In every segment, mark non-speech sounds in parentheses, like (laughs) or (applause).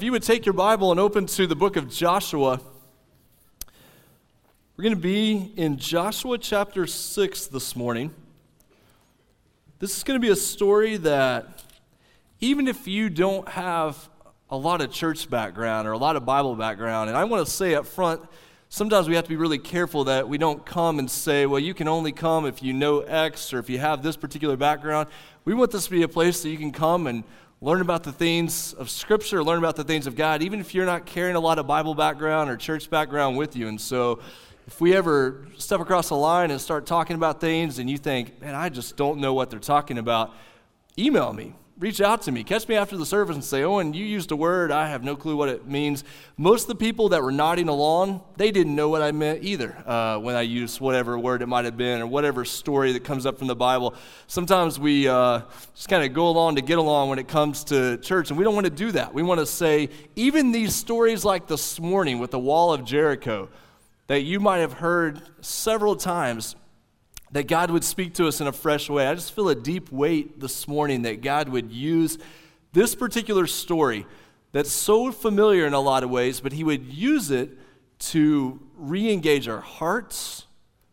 If you would take your Bible and open to the book of Joshua, we're going to be in Joshua chapter 6 this morning. This is going to be a story that, even if you don't have a lot of church background or a lot of Bible background, and I want to say up front, sometimes we have to be really careful that we don't come and say, well, you can only come if you know X or if you have this particular background. We want this to be a place that you can come and learn about the things of Scripture, learn about the things of God, even if you're not carrying a lot of Bible background or church background with you. And so, if we ever step across the line and start talking about things and you think, man, I just don't know what they're talking about, email me reach out to me. Catch me after the service and say, Owen, you used a word. I have no clue what it means. Most of the people that were nodding along, they didn't know what I meant either uh, when I used whatever word it might have been or whatever story that comes up from the Bible. Sometimes we uh, just kind of go along to get along when it comes to church, and we don't want to do that. We want to say, even these stories like this morning with the wall of Jericho that you might have heard several times that God would speak to us in a fresh way. I just feel a deep weight this morning that God would use this particular story that's so familiar in a lot of ways, but He would use it to re engage our hearts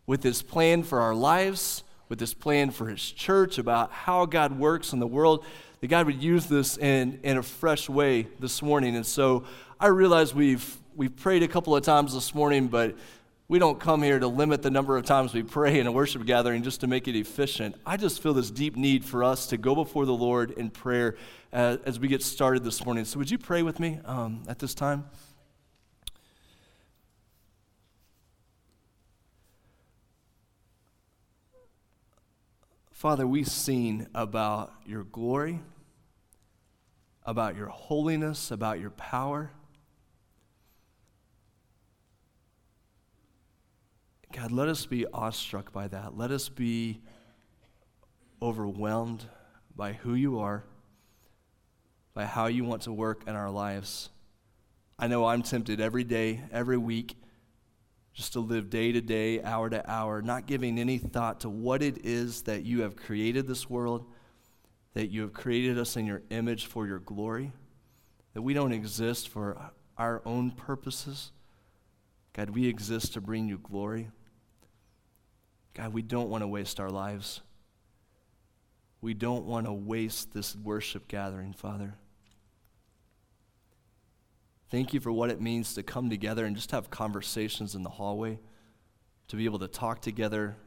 with His plan for our lives, with His plan for His church, about how God works in the world. That God would use this in, in a fresh way this morning. And so I realize we've, we've prayed a couple of times this morning, but we don't come here to limit the number of times we pray in a worship gathering just to make it efficient. I just feel this deep need for us to go before the Lord in prayer as, as we get started this morning. So, would you pray with me um, at this time? Father, we've seen about your glory, about your holiness, about your power. God, let us be awestruck by that. Let us be overwhelmed by who you are, by how you want to work in our lives. I know I'm tempted every day, every week, just to live day to day, hour to hour, not giving any thought to what it is that you have created this world, that you have created us in your image for your glory, that we don't exist for our own purposes. God, we exist to bring you glory. God, we don't want to waste our lives. We don't want to waste this worship gathering, Father. Thank you for what it means to come together and just have conversations in the hallway, to be able to talk together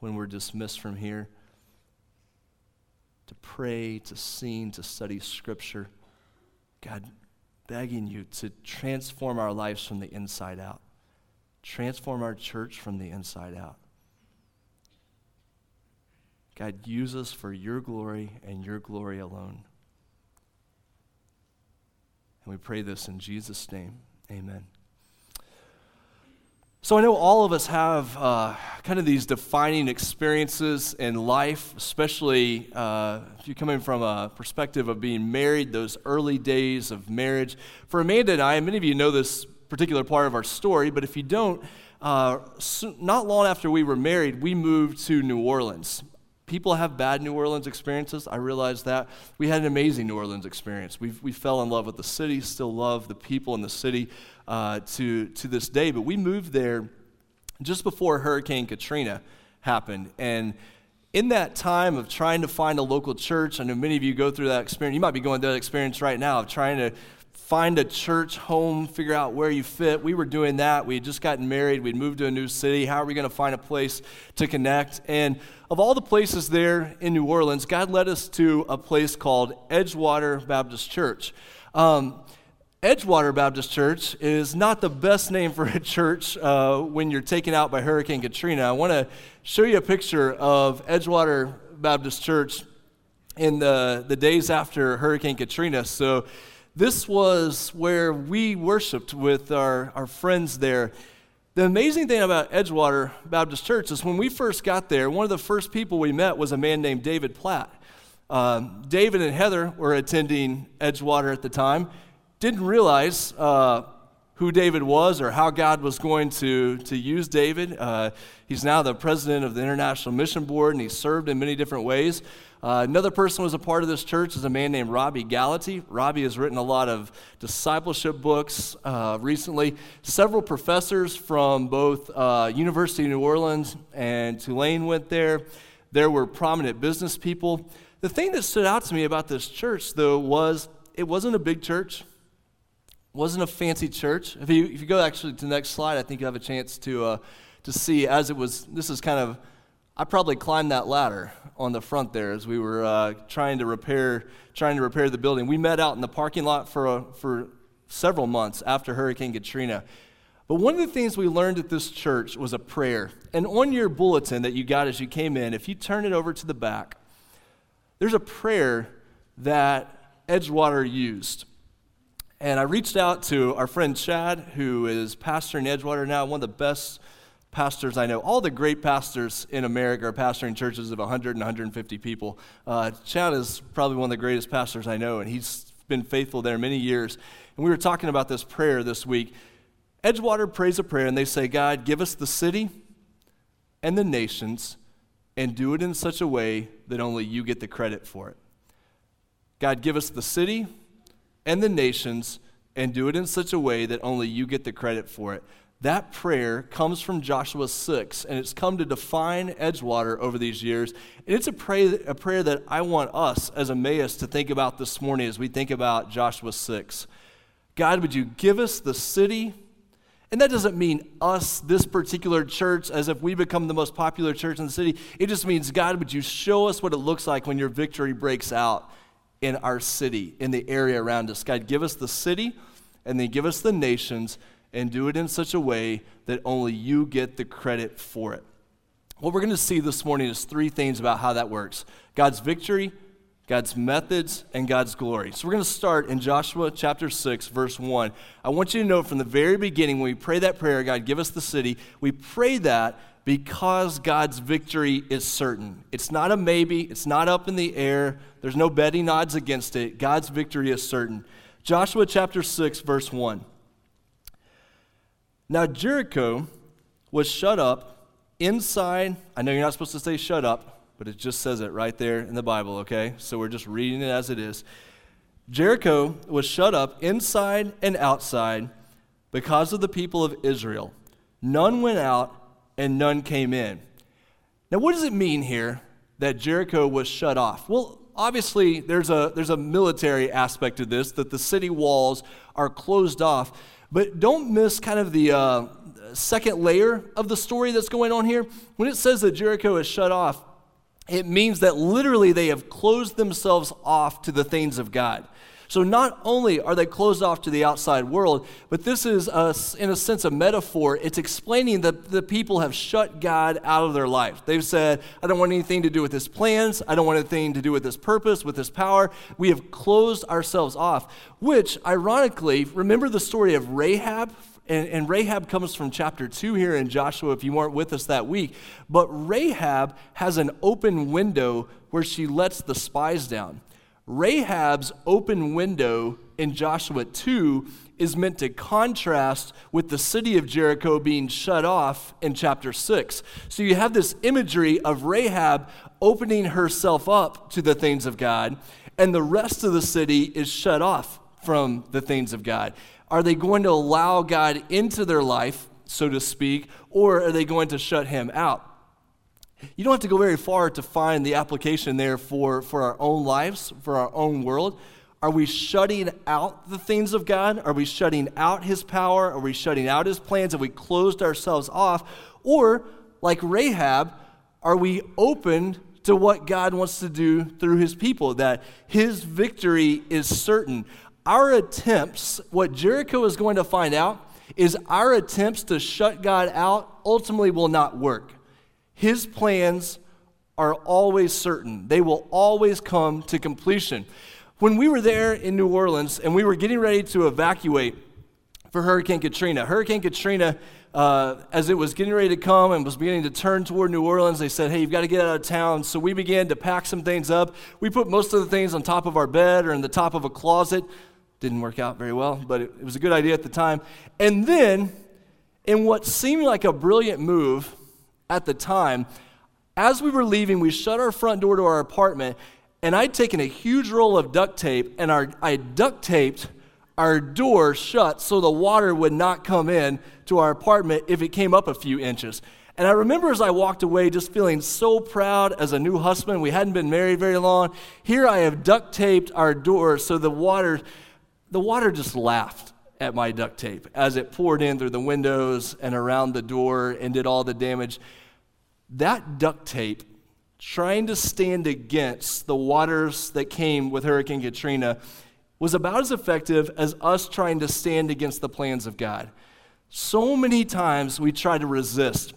when we're dismissed from here, to pray, to sing, to study Scripture. God, begging you to transform our lives from the inside out, transform our church from the inside out. God, use us for your glory and your glory alone. And we pray this in Jesus' name. Amen. So I know all of us have uh, kind of these defining experiences in life, especially uh, if you're coming from a perspective of being married, those early days of marriage. For Amanda and I, many of you know this particular part of our story, but if you don't, uh, not long after we were married, we moved to New Orleans. People have bad New Orleans experiences. I realize that. We had an amazing New Orleans experience. we we fell in love with the city, still love the people in the city uh, to, to this day. But we moved there just before Hurricane Katrina happened. And in that time of trying to find a local church, I know many of you go through that experience. You might be going through that experience right now of trying to find a church home, figure out where you fit. We were doing that. We had just gotten married. We'd moved to a new city. How are we going to find a place to connect? And of all the places there in New Orleans, God led us to a place called Edgewater Baptist Church. Um, Edgewater Baptist Church is not the best name for a church uh, when you're taken out by Hurricane Katrina. I want to show you a picture of Edgewater Baptist Church in the, the days after Hurricane Katrina. So, this was where we worshiped with our, our friends there. The amazing thing about Edgewater Baptist Church is when we first got there, one of the first people we met was a man named David Platt. Um, David and Heather were attending Edgewater at the time. Didn't realize uh, who David was or how God was going to, to use David. Uh, he's now the president of the International Mission Board, and he's served in many different ways. Uh, another person who was a part of this church is a man named Robbie Gallaty. Robbie has written a lot of discipleship books uh, recently. Several professors from both uh, University of New Orleans and Tulane went there. There were prominent business people. The thing that stood out to me about this church, though, was it wasn't a big church wasn't a fancy church. If you, if you go actually to the next slide, I think you have a chance to, uh, to see as it was, this is kind of, I probably climbed that ladder on the front there as we were uh, trying to repair, trying to repair the building. We met out in the parking lot for, a, for several months after Hurricane Katrina. But one of the things we learned at this church was a prayer. And on your bulletin that you got as you came in, if you turn it over to the back, there's a prayer that Edgewater used. And I reached out to our friend Chad, who is pastor in Edgewater now, one of the best pastors I know. All the great pastors in America are pastoring churches of 100 and 150 people. Uh, Chad is probably one of the greatest pastors I know, and he's been faithful there many years. And we were talking about this prayer this week. Edgewater prays a prayer, and they say, God, give us the city and the nations, and do it in such a way that only you get the credit for it. God, give us the city and the nations and do it in such a way that only you get the credit for it. That prayer comes from Joshua 6, and it's come to define Edgewater over these years. And it's a, pray, a prayer that I want us as Emmaus to think about this morning as we think about Joshua 6. God, would you give us the city? And that doesn't mean us, this particular church, as if we become the most popular church in the city. It just means, God, would you show us what it looks like when your victory breaks out in our city, in the area around us. God, give us the city and then give us the nations and do it in such a way that only you get the credit for it. What we're going to see this morning is three things about how that works God's victory, God's methods, and God's glory. So we're going to start in Joshua chapter 6, verse 1. I want you to know from the very beginning when we pray that prayer, God, give us the city, we pray that because God's victory is certain. It's not a maybe, it's not up in the air, there's no betting odds against it. God's victory is certain. Joshua chapter 6, verse 1. Now Jericho was shut up inside. I know you're not supposed to say shut up, but it just says it right there in the Bible, okay? So we're just reading it as it is. Jericho was shut up inside and outside because of the people of Israel. None went out and none came in. Now, what does it mean here that Jericho was shut off? Well, obviously, there's a, there's a military aspect to this, that the city walls are closed off. But don't miss kind of the uh, second layer of the story that's going on here. When it says that Jericho is shut off, it means that literally they have closed themselves off to the things of God. So not only are they closed off to the outside world, but this is, a, in a sense, a metaphor. It's explaining that the people have shut God out of their life. They've said, I don't want anything to do with his plans. I don't want anything to do with his purpose, with his power. We have closed ourselves off, which, ironically, remember the story of Rahab and, and, Rahab comes from chapter 2 here in Joshua, if you weren't with us that week. But Rahab has an open window where she lets the spies down. Rahab's open window in Joshua 2 is meant to contrast with the city of Jericho being shut off in chapter 6. So you have this imagery of Rahab opening herself up to the things of God, and the rest of the city is shut off from the things of God. Are they going to allow God into their life, so to speak, or are they going to shut him out? You don't have to go very far to find the application there for, for our own lives, for our own world. Are we shutting out the things of God? Are we shutting out His power? Are we shutting out His plans? Have we closed ourselves off? Or, like Rahab, are we open to what God wants to do through His people? That His victory is certain. Our attempts, what Jericho is going to find out, is our attempts to shut God out ultimately will not work. His plans are always certain, they will always come to completion. When we were there in New Orleans and we were getting ready to evacuate for Hurricane Katrina, Hurricane Katrina, uh, as it was getting ready to come and was beginning to turn toward New Orleans, they said, Hey, you've got to get out of town. So we began to pack some things up. We put most of the things on top of our bed or in the top of a closet. Didn't work out very well, but it, it was a good idea at the time. And then, in what seemed like a brilliant move at the time, as we were leaving, we shut our front door to our apartment, and I'd taken a huge roll of duct tape, and our, I duct taped our door shut so the water would not come in to our apartment if it came up a few inches. And I remember as I walked away just feeling so proud as a new husband. We hadn't been married very long. Here I have duct taped our door so the water the water just laughed at my duct tape as it poured in through the windows and around the door and did all the damage. That duct tape trying to stand against the waters that came with Hurricane Katrina was about as effective as us trying to stand against the plans of God. So many times we try to resist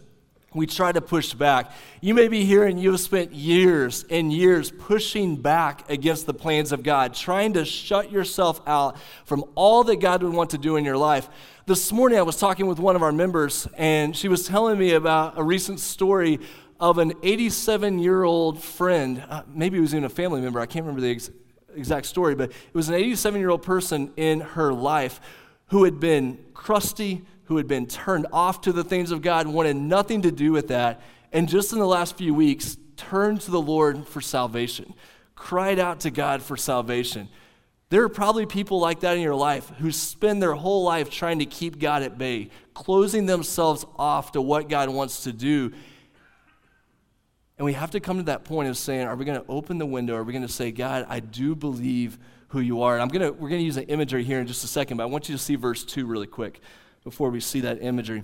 we try to push back. You may be here and you have spent years and years pushing back against the plans of God, trying to shut yourself out from all that God would want to do in your life. This morning, I was talking with one of our members, and she was telling me about a recent story of an 87 year old friend. Uh, maybe it was even a family member. I can't remember the ex- exact story, but it was an 87 year old person in her life who had been crusty, who had been turned off to the things of God, wanted nothing to do with that, and just in the last few weeks turned to the Lord for salvation, cried out to God for salvation. There are probably people like that in your life who spend their whole life trying to keep God at bay, closing themselves off to what God wants to do. And we have to come to that point of saying, are we going to open the window? Are we going to say, God, I do believe who you are? And I'm gonna, we're going to use an imagery here in just a second, but I want you to see verse 2 really quick before we see that imagery.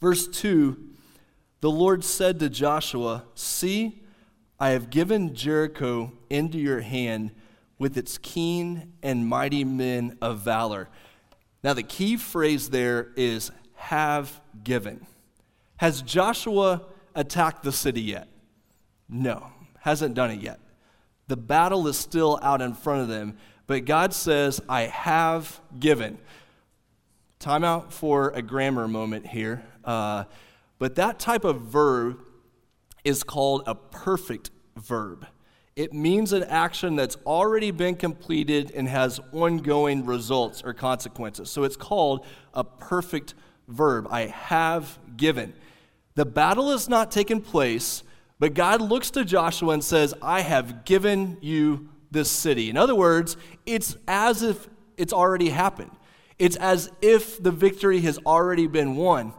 Verse 2 The Lord said to Joshua, See, I have given Jericho into your hand with its keen and mighty men of valor. Now, the key phrase there is have given. Has Joshua attacked the city yet? No, hasn't done it yet. The battle is still out in front of them, but God says, I have given. Time out for a grammar moment here. Uh, but that type of verb is called a perfect verb. It means an action that's already been completed and has ongoing results or consequences. So it's called a perfect verb. I have given. The battle has not taken place, but God looks to Joshua and says, I have given you this city. In other words, it's as if it's already happened. It's as if the victory has already been won.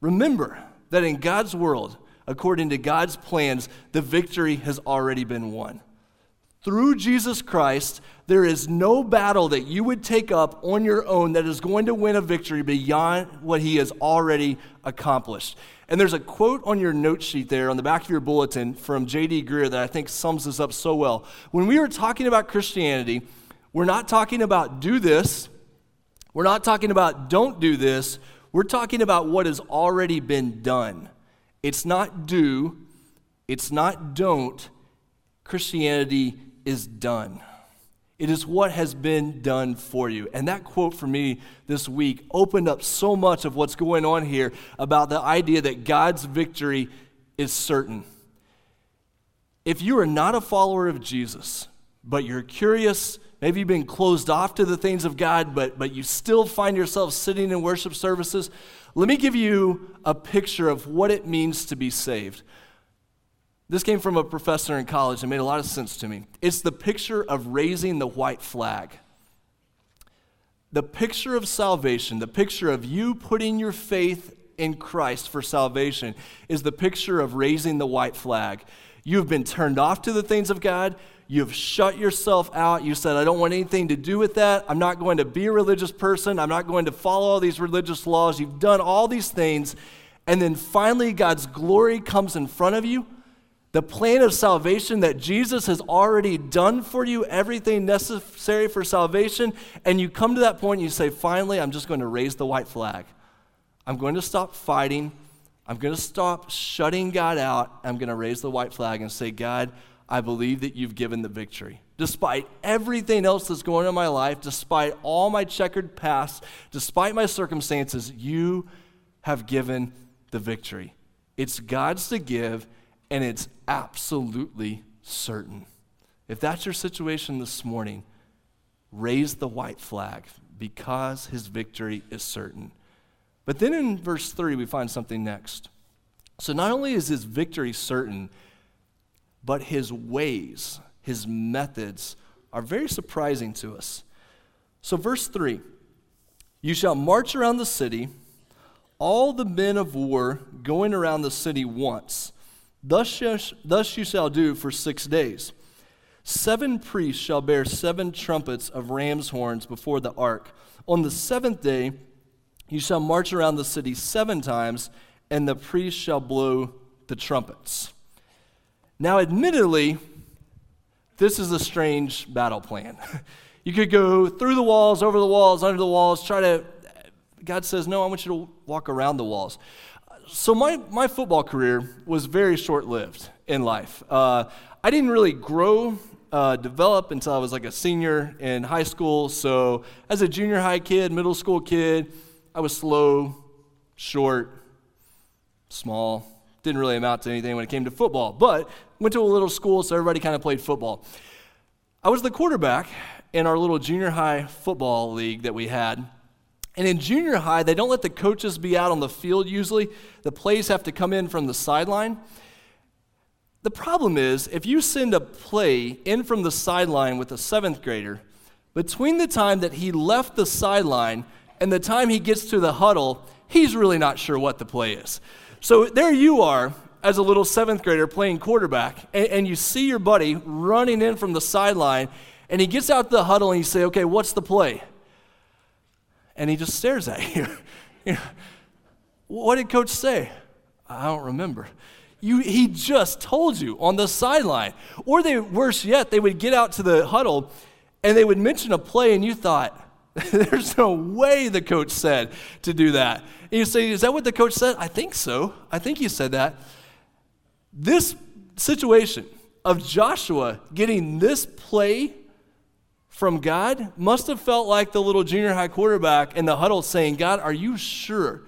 Remember that in God's world, according to God's plans, the victory has already been won. Through Jesus Christ, there is no battle that you would take up on your own that is going to win a victory beyond what he has already accomplished. And there's a quote on your note sheet there on the back of your bulletin from J.D. Greear that I think sums this up so well. When we are talking about Christianity, we're not talking about do this, we're not talking about don't do this, we're talking about what has already been done. It's not do, it's not don't. Christianity is done. It is what has been done for you. And that quote for me this week opened up so much of what's going on here about the idea that God's victory is certain. If you are not a follower of Jesus, but you're curious Maybe you've been closed off to the things of God, but, but you still find yourself sitting in worship services. Let me give you a picture of what it means to be saved. This came from a professor in college and made a lot of sense to me. It's the picture of raising the white flag. The picture of salvation, the picture of you putting your faith in Christ for salvation, is the picture of raising the white flag. You've been turned off to the things of God. You've shut yourself out. You said, I don't want anything to do with that. I'm not going to be a religious person. I'm not going to follow all these religious laws. You've done all these things. And then finally, God's glory comes in front of you. The plan of salvation that Jesus has already done for you, everything necessary for salvation. And you come to that point and you say, finally, I'm just going to raise the white flag. I'm going to stop fighting. I'm going to stop shutting God out. I'm going to raise the white flag and say, God, I believe that you've given the victory. Despite everything else that's going on in my life, despite all my checkered past, despite my circumstances, you have given the victory. It's God's to give, and it's absolutely certain. If that's your situation this morning, raise the white flag because his victory is certain. But then in verse 3, we find something next. So not only is his victory certain, but his ways, his methods are very surprising to us. So, verse 3 You shall march around the city, all the men of war going around the city once. Thus, thus you shall do for six days. Seven priests shall bear seven trumpets of ram's horns before the ark. On the seventh day, you shall march around the city seven times, and the priests shall blow the trumpets. Now, admittedly, this is a strange battle plan. (laughs) you could go through the walls, over the walls, under the walls, try to. God says, No, I want you to walk around the walls. So, my, my football career was very short lived in life. Uh, I didn't really grow uh, develop until I was like a senior in high school. So, as a junior high kid, middle school kid, I was slow, short, small. Didn't really amount to anything when it came to football, but went to a little school, so everybody kind of played football. I was the quarterback in our little junior high football league that we had. And in junior high, they don't let the coaches be out on the field usually. The plays have to come in from the sideline. The problem is, if you send a play in from the sideline with a seventh grader, between the time that he left the sideline and the time he gets to the huddle, he's really not sure what the play is. So there you are as a little seventh grader playing quarterback, and, and you see your buddy running in from the sideline, and he gets out the huddle and you say, Okay, what's the play? And he just stares at (laughs) you. what did coach say? I don't remember. You, he just told you on the sideline. Or they, worse yet, they would get out to the huddle and they would mention a play, and you thought, (laughs) there's no way the coach said to do that. And you say, Is that what the coach said? I think so. I think he said that. This situation of Joshua getting this play from God must have felt like the little junior high quarterback in the huddle saying, God, are you sure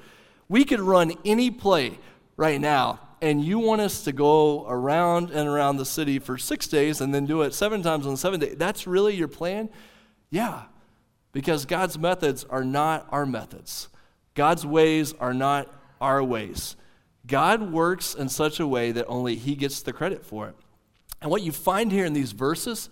we could run any play right now and you want us to go around and around the city for six days and then do it seven times on the seventh day, that's really your plan? Yeah, because God's methods are not our methods. God's ways are not our ways. God works in such a way that only He gets the credit for it. And what you find here in these verses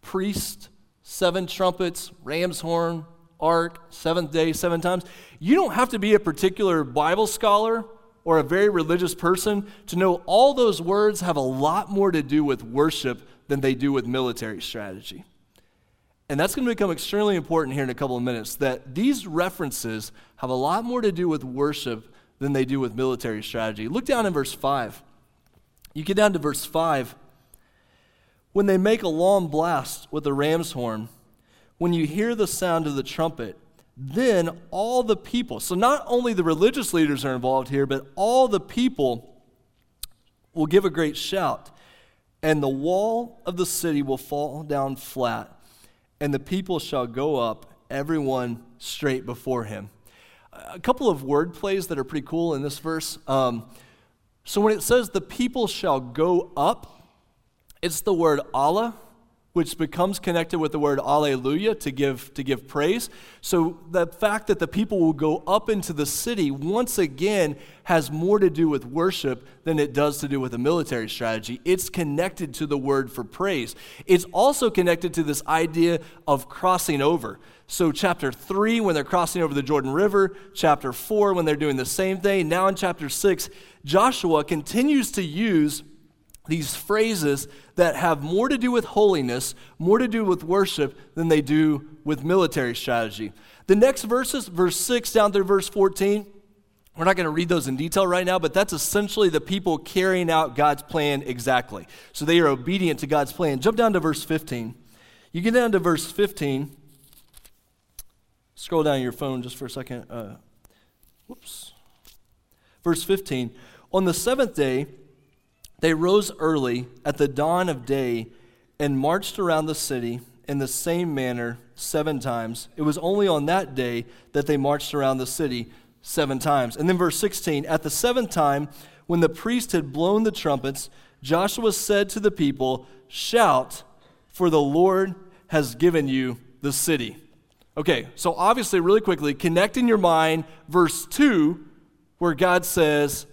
priest, seven trumpets, ram's horn, ark, seventh day, seven times. You don't have to be a particular Bible scholar or a very religious person to know all those words have a lot more to do with worship than they do with military strategy. And that's going to become extremely important here in a couple of minutes that these references have a lot more to do with worship than they do with military strategy. Look down in verse 5. You get down to verse 5. When they make a long blast with the ram's horn, when you hear the sound of the trumpet, then all the people, so not only the religious leaders are involved here, but all the people will give a great shout, and the wall of the city will fall down flat, and the people shall go up, everyone straight before him. A couple of word plays that are pretty cool in this verse. Um, so when it says the people shall go up, it's the word Allah which becomes connected with the word alleluia to give, to give praise. So the fact that the people will go up into the city once again has more to do with worship than it does to do with a military strategy. It's connected to the word for praise. It's also connected to this idea of crossing over. So, chapter 3, when they're crossing over the Jordan River, chapter 4, when they're doing the same thing. Now, in chapter 6, Joshua continues to use these phrases that have more to do with holiness, more to do with worship than they do with military strategy. The next verses, verse 6 down through verse 14, we're not going to read those in detail right now, but that's essentially the people carrying out God's plan exactly. So they are obedient to God's plan. Jump down to verse 15. You get down to verse 15. Scroll down your phone just for a second. Uh, whoops. Verse 15. On the seventh day, they rose early at the dawn of day and marched around the city in the same manner seven times. It was only on that day that they marched around the city seven times. And then, verse 16 At the seventh time, when the priest had blown the trumpets, Joshua said to the people, Shout, for the Lord has given you the city. Okay, so obviously, really quickly, connect in your mind verse 2, where God says,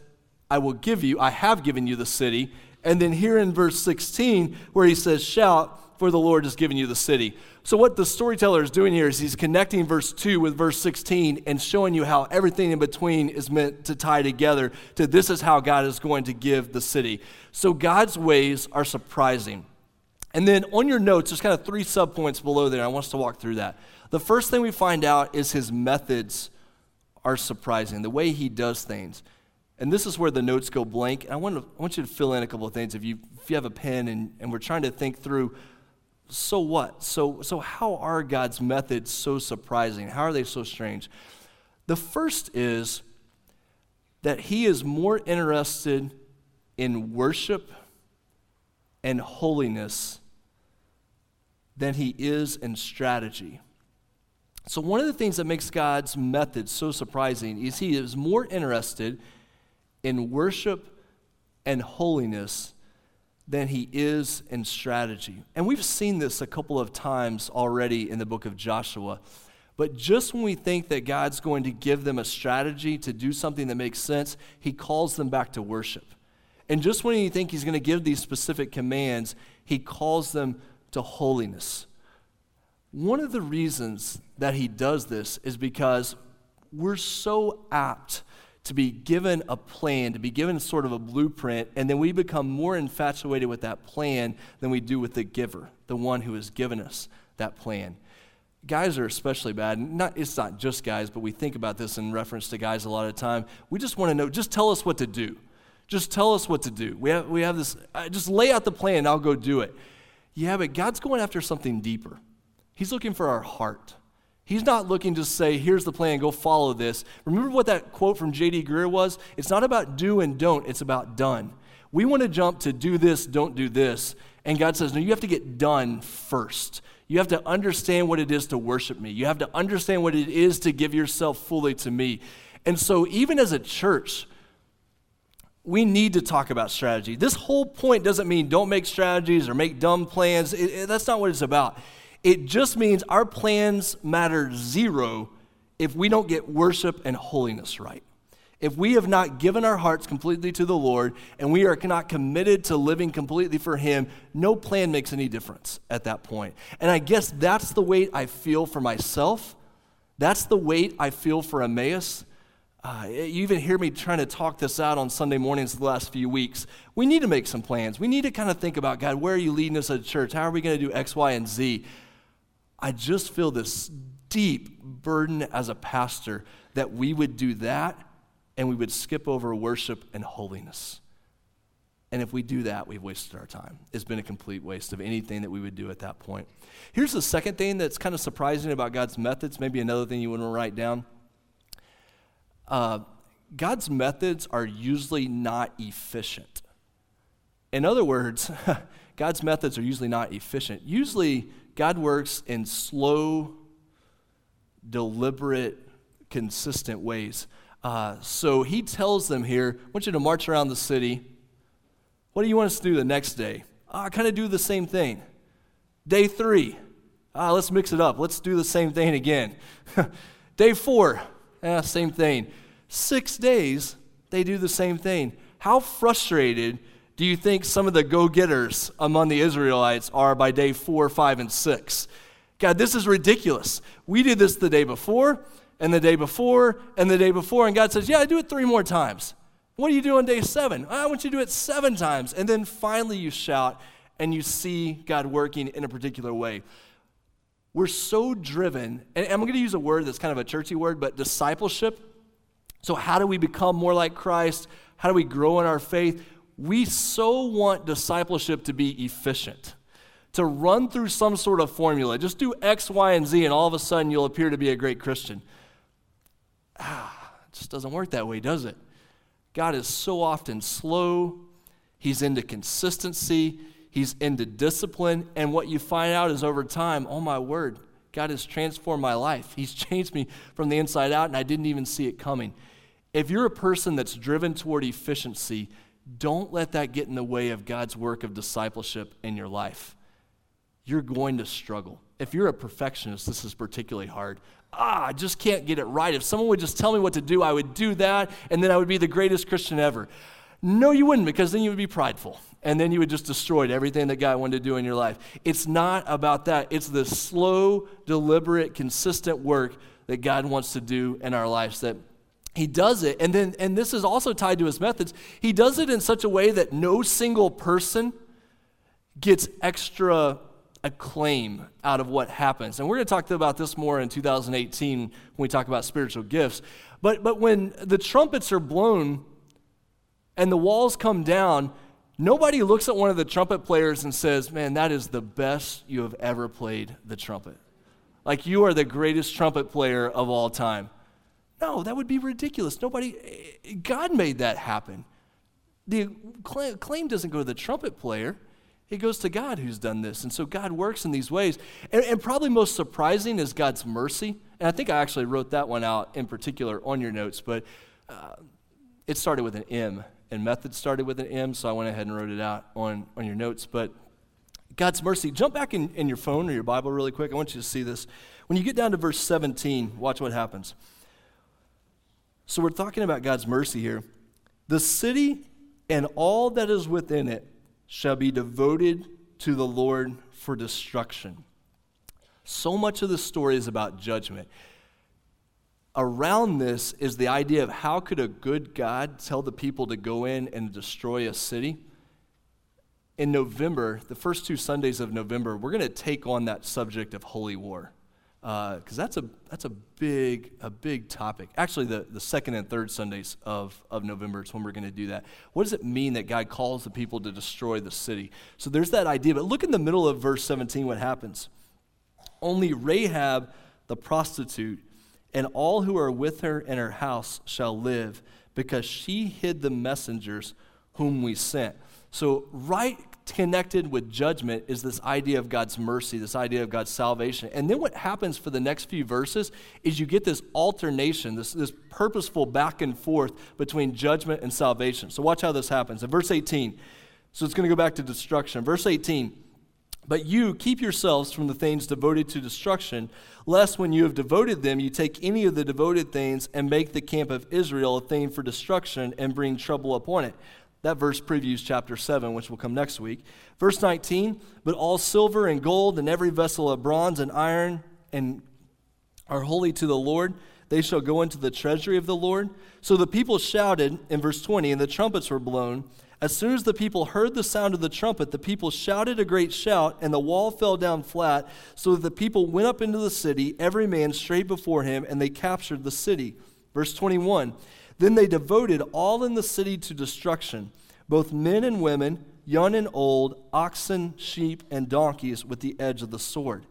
I will give you, I have given you the city. And then here in verse 16, where he says, Shout, for the Lord has given you the city. So, what the storyteller is doing here is he's connecting verse 2 with verse 16 and showing you how everything in between is meant to tie together to this is how God is going to give the city. So, God's ways are surprising. And then on your notes, there's kind of three subpoints below there. I want us to walk through that. The first thing we find out is his methods are surprising, the way he does things. And this is where the notes go blank. And I want, to, I want you to fill in a couple of things. If you, if you have a pen and, and we're trying to think through, so what? So, so how are God's methods so surprising? How are they so strange? The first is that he is more interested in worship and holiness than he is in strategy. So, one of the things that makes God's method so surprising is he is more interested in worship and holiness than he is in strategy. And we've seen this a couple of times already in the book of Joshua. But just when we think that God's going to give them a strategy to do something that makes sense, he calls them back to worship. And just when you think he's going to give these specific commands, he calls them to holiness. One of the reasons that he does this is because we're so apt to be given a plan, to be given sort of a blueprint, and then we become more infatuated with that plan than we do with the giver, the one who has given us that plan. Guys are especially bad. Not, it's not just guys, but we think about this in reference to guys a lot of time. We just want to know, just tell us what to do. Just tell us what to do. We have, we have this, uh, just lay out the plan, I'll go do it. Yeah, but God's going after something deeper. He's looking for our heart. He's not looking to say, here's the plan, go follow this. Remember what that quote from J.D. Greear was? It's not about do and don't, it's about done. We want to jump to do this, don't do this. And God says, no, you have to get done first. You have to understand what it is to worship me. You have to understand what it is to give yourself fully to me. And so, even as a church, we need to talk about strategy. This whole point doesn't mean don't make strategies or make dumb plans. It, it, that's not what it's about. It just means our plans matter zero if we don't get worship and holiness right. If we have not given our hearts completely to the Lord and we are not committed to living completely for Him, no plan makes any difference at that point. And I guess that's the weight I feel for myself. That's the weight I feel for Emmaus. Uh, you even hear me trying to talk this out on Sunday mornings the last few weeks. We need to make some plans. We need to kind of think about God, where are you leading us as a church? How are we going to do X, Y, and Z? I just feel this deep burden as a pastor that we would do that and we would skip over worship and holiness. And if we do that, we've wasted our time. It's been a complete waste of anything that we would do at that point. Here's the second thing that's kind of surprising about God's methods, maybe another thing you want to write down. Uh, God's methods are usually not efficient. In other words, (laughs) God's methods are usually not efficient. Usually, God works in slow, deliberate, consistent ways. Uh, so he tells them here, I want you to march around the city. What do you want us to do the next day? Uh, kind of do the same thing. Day three, uh, let's mix it up. Let's do the same thing again. (laughs) day four, eh, same thing. Six days, they do the same thing. How frustrated do you think some of the go getters among the Israelites are by day four, five, and six? God, this is ridiculous. We did this the day before, and the day before, and the day before, and God says, Yeah, I do it three more times. What do you do on day seven? I want you to do it seven times. And then finally you shout and you see God working in a particular way. We're so driven, and I'm going to use a word that's kind of a churchy word, but discipleship. So, how do we become more like Christ? How do we grow in our faith? We so want discipleship to be efficient, to run through some sort of formula. Just do X, Y, and Z, and all of a sudden you'll appear to be a great Christian. Ah, it just doesn't work that way, does it? God is so often slow, He's into consistency, He's into discipline, and what you find out is over time, oh my word, God has transformed my life. He's (laughs) changed me from the inside out, and I didn't even see it coming. If you're a person that's driven toward efficiency, don't let that get in the way of God's work of discipleship in your life. You're going to struggle. if you're a perfectionist, this is particularly hard. Ah, I just can't get it right. If someone would just tell me what to do, I would do that, and then I would be the greatest Christian ever. No, you wouldn't, because then you would be prideful. And then you would just destroy everything that God wanted to do in your life. It's not about that. It's the slow, deliberate, consistent work that God wants to do in our lives that he does it. And then and this is also tied to his methods. He does it in such a way that no single person gets extra acclaim out of what happens. And we're going to talk about this more in 2018 when we talk about spiritual gifts. But but when the trumpets are blown and the walls come down nobody looks at one of the trumpet players and says man that is the best you have ever played the trumpet. Like you are the greatest trumpet player of all time no, that would be ridiculous. Nobody, God made that happen. The claim doesn't go to the trumpet player, it goes to God who's done this. And so God works in these ways. And, and, probably most surprising is God's mercy. And I think I actually wrote that one out in particular on your notes, but uh, it started with an M, and method started with an M, so I went ahead and wrote it out on, on your notes. But God's mercy, jump back in, in your phone or your Bible really quick. I want you to see this. When you get down to verse 17, watch what happens. So we're talking about God's mercy here. The city and all that is within it shall be devoted to the Lord for destruction. So much of the story is about judgment. Around this is the idea of how could a good God tell the people to go in and destroy a city? In November, the first two Sundays of November, we're going to take on that subject of holy war because uh, that's a that's a big a big topic. Actually, the, the second and third Sundays of, of November is when we're going to do that. What does it mean that God calls the people to destroy the city? So there's that idea. But look in the middle of verse 17. What happens? Only Rahab the prostitute and all who are with her in her house shall live, because she hid the messengers whom we sent. So right connected with judgment is this idea of God's mercy, this idea of God's salvation. And then what happens for the next few verses is you get this alternation, this, this purposeful back and forth between judgment and salvation. So watch how this happens. In verse 18, so it's going to go back to destruction. Verse 18, but you keep yourselves from the things devoted to destruction, lest when you have devoted them, you take any of the devoted things and make the camp of Israel a thing for destruction and bring trouble upon it. That verse previews chapter 7, which will come next week. Verse 19, but all silver and gold and every vessel of bronze and iron and are holy to the Lord. They shall go into the treasury of the Lord. So the people shouted in verse 20, and the trumpets were blown. As soon as the people heard the sound of the trumpet, the people shouted a great shout, and the wall fell down flat, so that the people went up into the city, every man straight before him, and they captured the city. Verse 21 then they devoted all in the city to destruction, both men and women, young and old, oxen, sheep, and donkeys with the edge of the sword.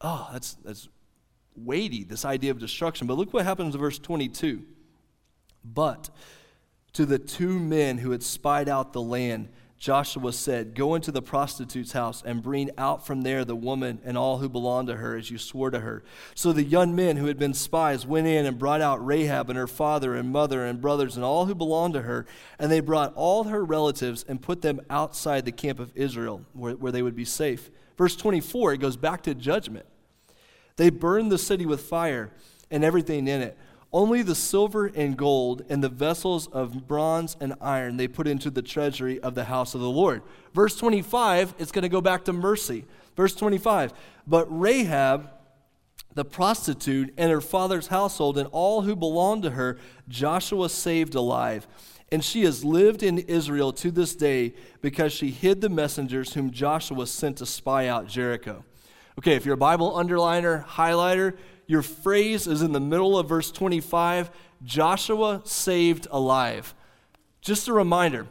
Oh, that's, that's weighty, this idea of destruction. But look what happens in verse 22. But to the two men who had spied out the land, Joshua said, Go into the prostitute's house and bring out from there the woman and all who belong to her, as you swore to her. So the young men who had been spies went in and brought out Rahab and her father and mother and brothers and all who belonged to her. And they brought all her relatives and put them outside the camp of Israel, where, where they would be safe. Verse 24, it goes back to judgment. They burned the city with fire and everything in it only the silver and gold and the vessels of bronze and iron they put into the treasury of the house of the Lord. Verse 25, it's going to go back to mercy. Verse 25, but Rahab, the prostitute, and her father's household, and all who belonged to her, Joshua saved alive. And she has lived in Israel to this day because she hid the messengers whom Joshua sent to spy out Jericho. Okay, if you're a Bible underliner, highlighter, your phrase is in the middle of verse 25 Joshua saved alive. Just a reminder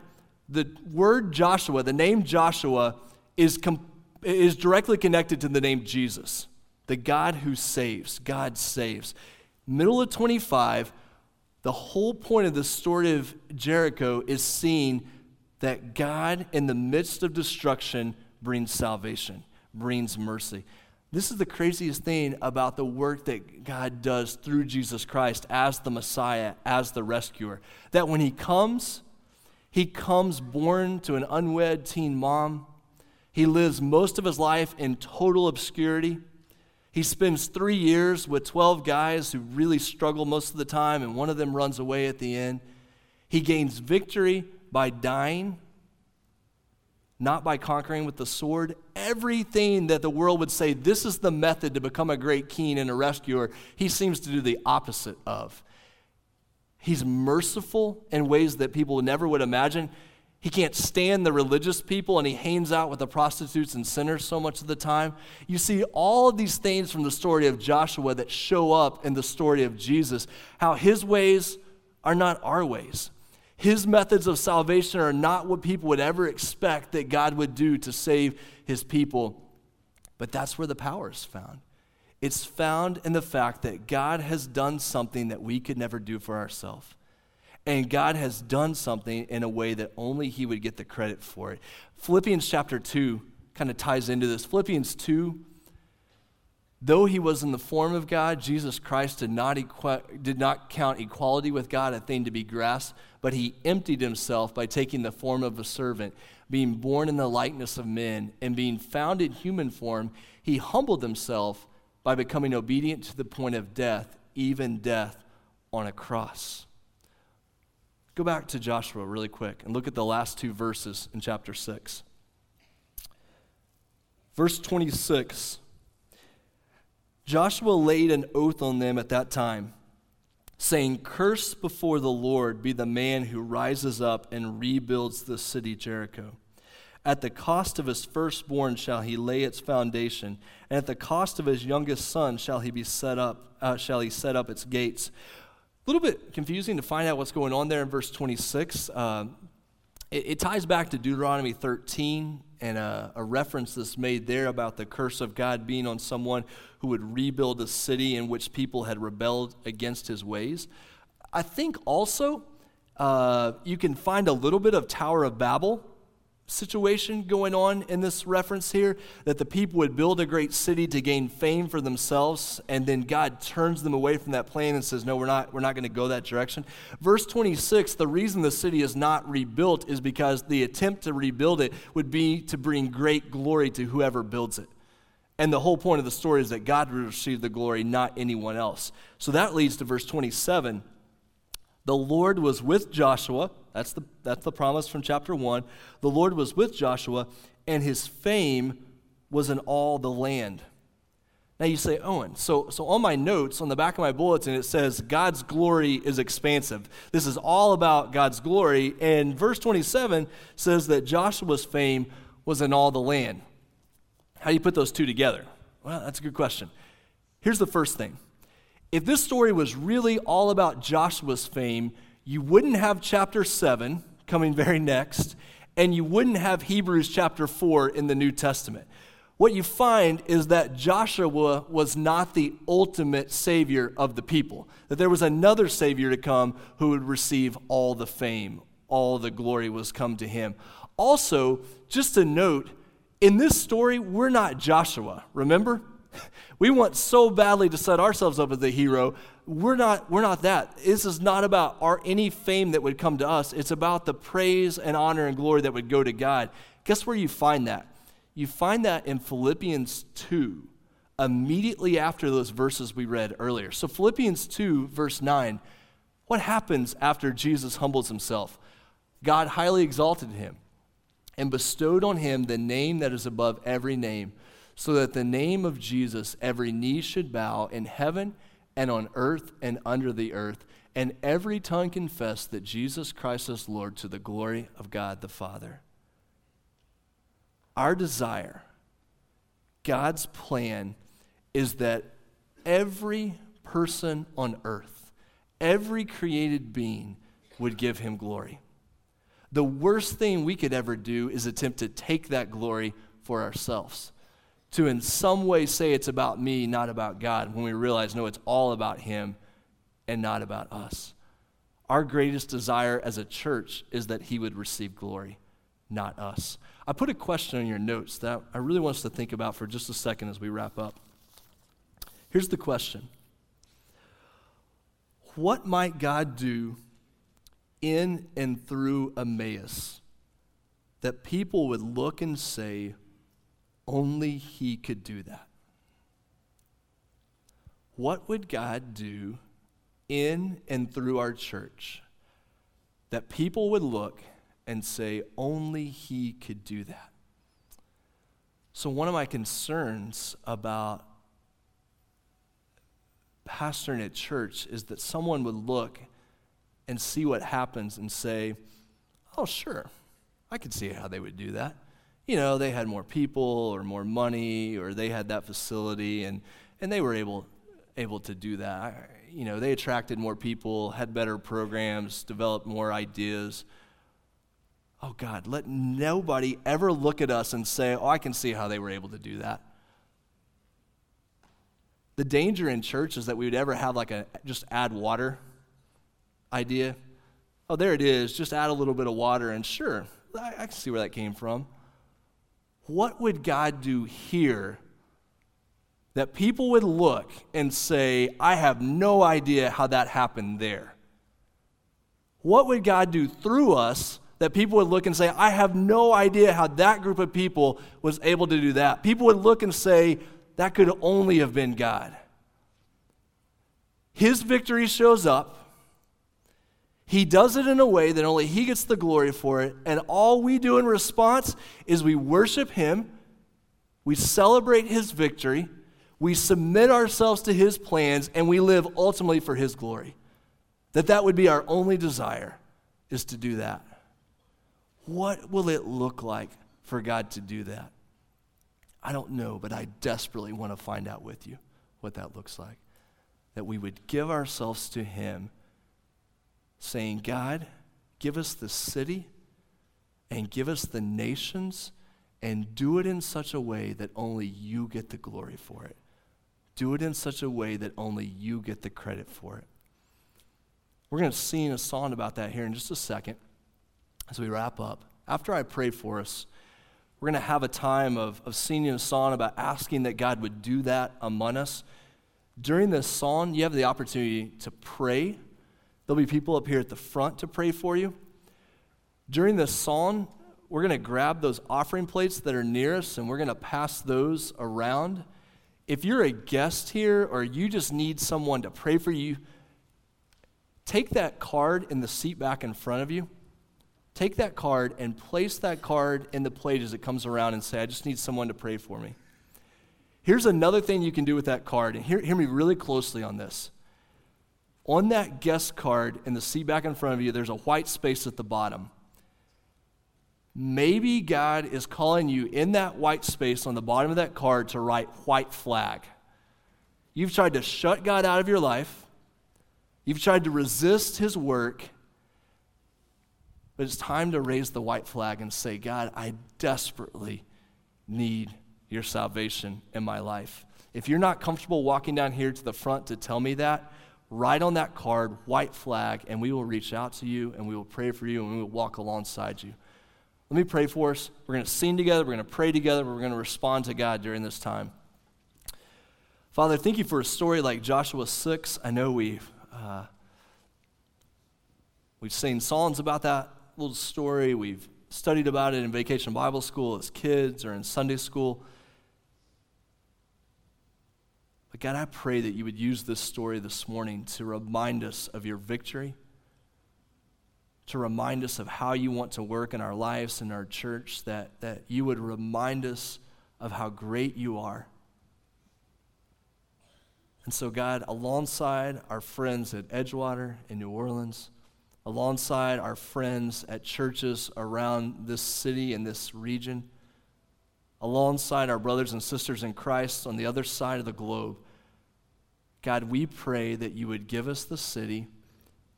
the word Joshua, the name Joshua, is, com- is directly connected to the name Jesus, the God who saves. God saves. Middle of 25, the whole point of the story of Jericho is seeing that God, in the midst of destruction, brings salvation, brings mercy. This is the craziest thing about the work that God does through Jesus Christ as the Messiah, as the rescuer. That when He comes, He comes born to an unwed teen mom. He lives most of his life in total obscurity, He spends three years with 12 guys who really struggle most of the time, and one of them runs away at the end. He gains victory by dying, not by conquering with the sword. Everything that the world would say this is the method to become a great king and a rescuer, he seems to do the opposite of. He's merciful in ways that people never would imagine. He can't stand the religious people and he hangs out with the prostitutes and sinners so much of the time. You see all of these things from the story of Joshua that show up in the story of Jesus, how his ways are not our ways. His methods of salvation are not what people would ever expect that God would do to save his people. But that's where the power is found. It's found in the fact that God has done something that we could never do for ourselves. And God has done something in a way that only He would get the credit for it. Philippians chapter 2 kind of ties into this. Philippians 2 Though he was in the form of God, Jesus Christ did not, did not count equality with God a thing to be grasped, but he emptied himself by taking the form of a servant, being born in the likeness of men, and being found in human form, he humbled himself by becoming obedient to the point of death, even death on a cross. Go back to Joshua really quick and look at the last two verses in chapter 6. Verse 26 Joshua laid an oath on them at that time, saying, Cursed before the Lord be the man who rises up and rebuilds the city Jericho. At the cost of his firstborn shall he lay its foundation, and at the cost of his youngest son shall he be set up, uh, shall he set up its gates. A little bit confusing to find out what's going on there in verse 26. Uh, it, it, ties back to Deuteronomy 13 and a, a reference that's made there about the curse of God being on someone who would rebuild a city in which people had rebelled against his ways. I think also uh, you can find a little bit of Tower of Babel situation going on in this reference here that the people would build a great city to gain fame for themselves and then God turns them away from that plan and says no we're not we're not going to go that direction. Verse 26 the reason the city is not rebuilt is because the attempt to rebuild it would be to bring great glory to whoever builds it. And the whole point of the story is that God would receive the glory not anyone else. So that leads to verse 27 the Lord was with Joshua. That's the, that's the promise from chapter 1. The Lord was with Joshua, and his fame was in all the land. Now you say, Owen, so, so on my notes, on the back of my bulletin, it says God's glory is expansive. This is all about God's glory. And verse 27 says that Joshua's fame was in all the land. How do you put those two together? Well, that's a good question. Here's the first thing if this story was really all about Joshua's fame, you wouldn't have chapter 7 coming very next, and you wouldn't have Hebrews chapter 4 in the New Testament. What you find is that Joshua was not the ultimate savior of the people, that there was another savior to come who would receive all the fame, all the glory was come to him. Also, just a note, in this story, we're not Joshua, remember? (laughs) We want so badly to set ourselves up as the hero. We're not, we're not that. This is not about our, any fame that would come to us. It's about the praise and honor and glory that would go to God. Guess where you find that? You find that in Philippians 2, immediately after those verses we read earlier. So, Philippians 2, verse 9, what happens after Jesus humbles himself? God highly exalted him and bestowed on him the name that is above every name so that the name of Jesus every knee should bow in heaven and on earth and under the earth, and every tongue confess that Jesus Christ is Lord to the glory of God the Father. Our desire, God's plan, is that every person on earth, every created being, would give him glory. The worst thing we could ever do is attempt to take that glory for ourselves to in some way say it's about me, not about God, when we realize, no, it's all about Him and not about us. Our greatest desire as a church is that He would receive glory, not us. I put a question on your notes that I really want us to think about for just a second as we wrap up. Here's the question What might God do in and through Emmaus that people would look and say, only He could do that. what would God do in and through our church that people would look and say, only He could do that? So, one of my concerns about pastoring at church is that someone would look and see what happens and say, oh, sure, I could see how they would do that. You know, they had more people or more money or they had that facility and, and they were able, able to do that. You know, they attracted more people, had better programs, developed more ideas. Oh, God, let nobody ever look at us and say, oh, I can see how they were able to do that. The danger in church is that we would ever have like a just add water idea. Oh, there it is. Just add a little bit of water, and sure, I, I can see where that came from. What would God do here that people would look and say, I have no idea how that happened there? What would God do through us that people would look and say, I have no idea how that group of people was able to do that? People would look and say, that could only have been God. His victory shows up. He does it in a way that only He gets the glory for it. And all we do in response is we worship Him, we celebrate His victory, we submit ourselves to His plans, and we live ultimately for His glory. That that would be our only desire, is to do that. What will it look like for God to do that? I don't know, but I desperately want to find out with you what that looks like. That we would give ourselves to Him, saying, God, give us the city and give us the nations and do it in such a way that only you get the glory for it. Do it in such a way that only you get the credit for it. We're going to sing a song about that here in just a second as we wrap up. After I pray for us, we're going to have a time of, of singing a song about asking that God would do that among us. During this song, you have the opportunity to pray. There'll be people up here at the front to pray for you. During this song, we're going to grab those offering plates that are near us and we're going to pass those around. If you're a guest here or you just need someone to pray for you, take that card in the seat back in front of you take that card and place that card in the plate as it comes around and say, I just need someone to pray for me. Here's another thing you can do with that card, and hear, hear me really closely on this. On that guest card in the seat back in front of you, there's a white space at the bottom. Maybe God is calling you in that white space on the bottom of that card to write white flag. You've tried to shut God out of your life. You've tried to resist his work but it's time to raise the white flag and say, God, I desperately need your salvation in my life. If you're not comfortable walking down here to the front to tell me that, write on that card, white flag, and we will reach out to you and we will pray for you and we will walk alongside you. Let me pray for us. We're going to sing together, we're going to pray together, we're going to respond to God during this time. Father, thank you for a story like Joshua 6. I know we've, uh, we've seen songs about that little story. We've studied about it in vacation Bible school as kids or in Sunday school. But God, I pray that you would use this story this morning to remind us of your victory, to remind us of how you want to work in our lives and our church, that, that you would remind us of how great you are. And so, God, alongside our friends at Edgewater in New Orleans, alongside our friends at churches around this city and this region, alongside our brothers and sisters in Christ on the other side of the globe. God, we pray that you would give us the city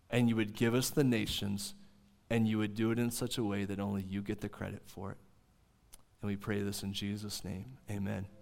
and you would give us the nations and you would do it in such a way that only you get the credit for it. And we pray this in Jesus' name. Amen.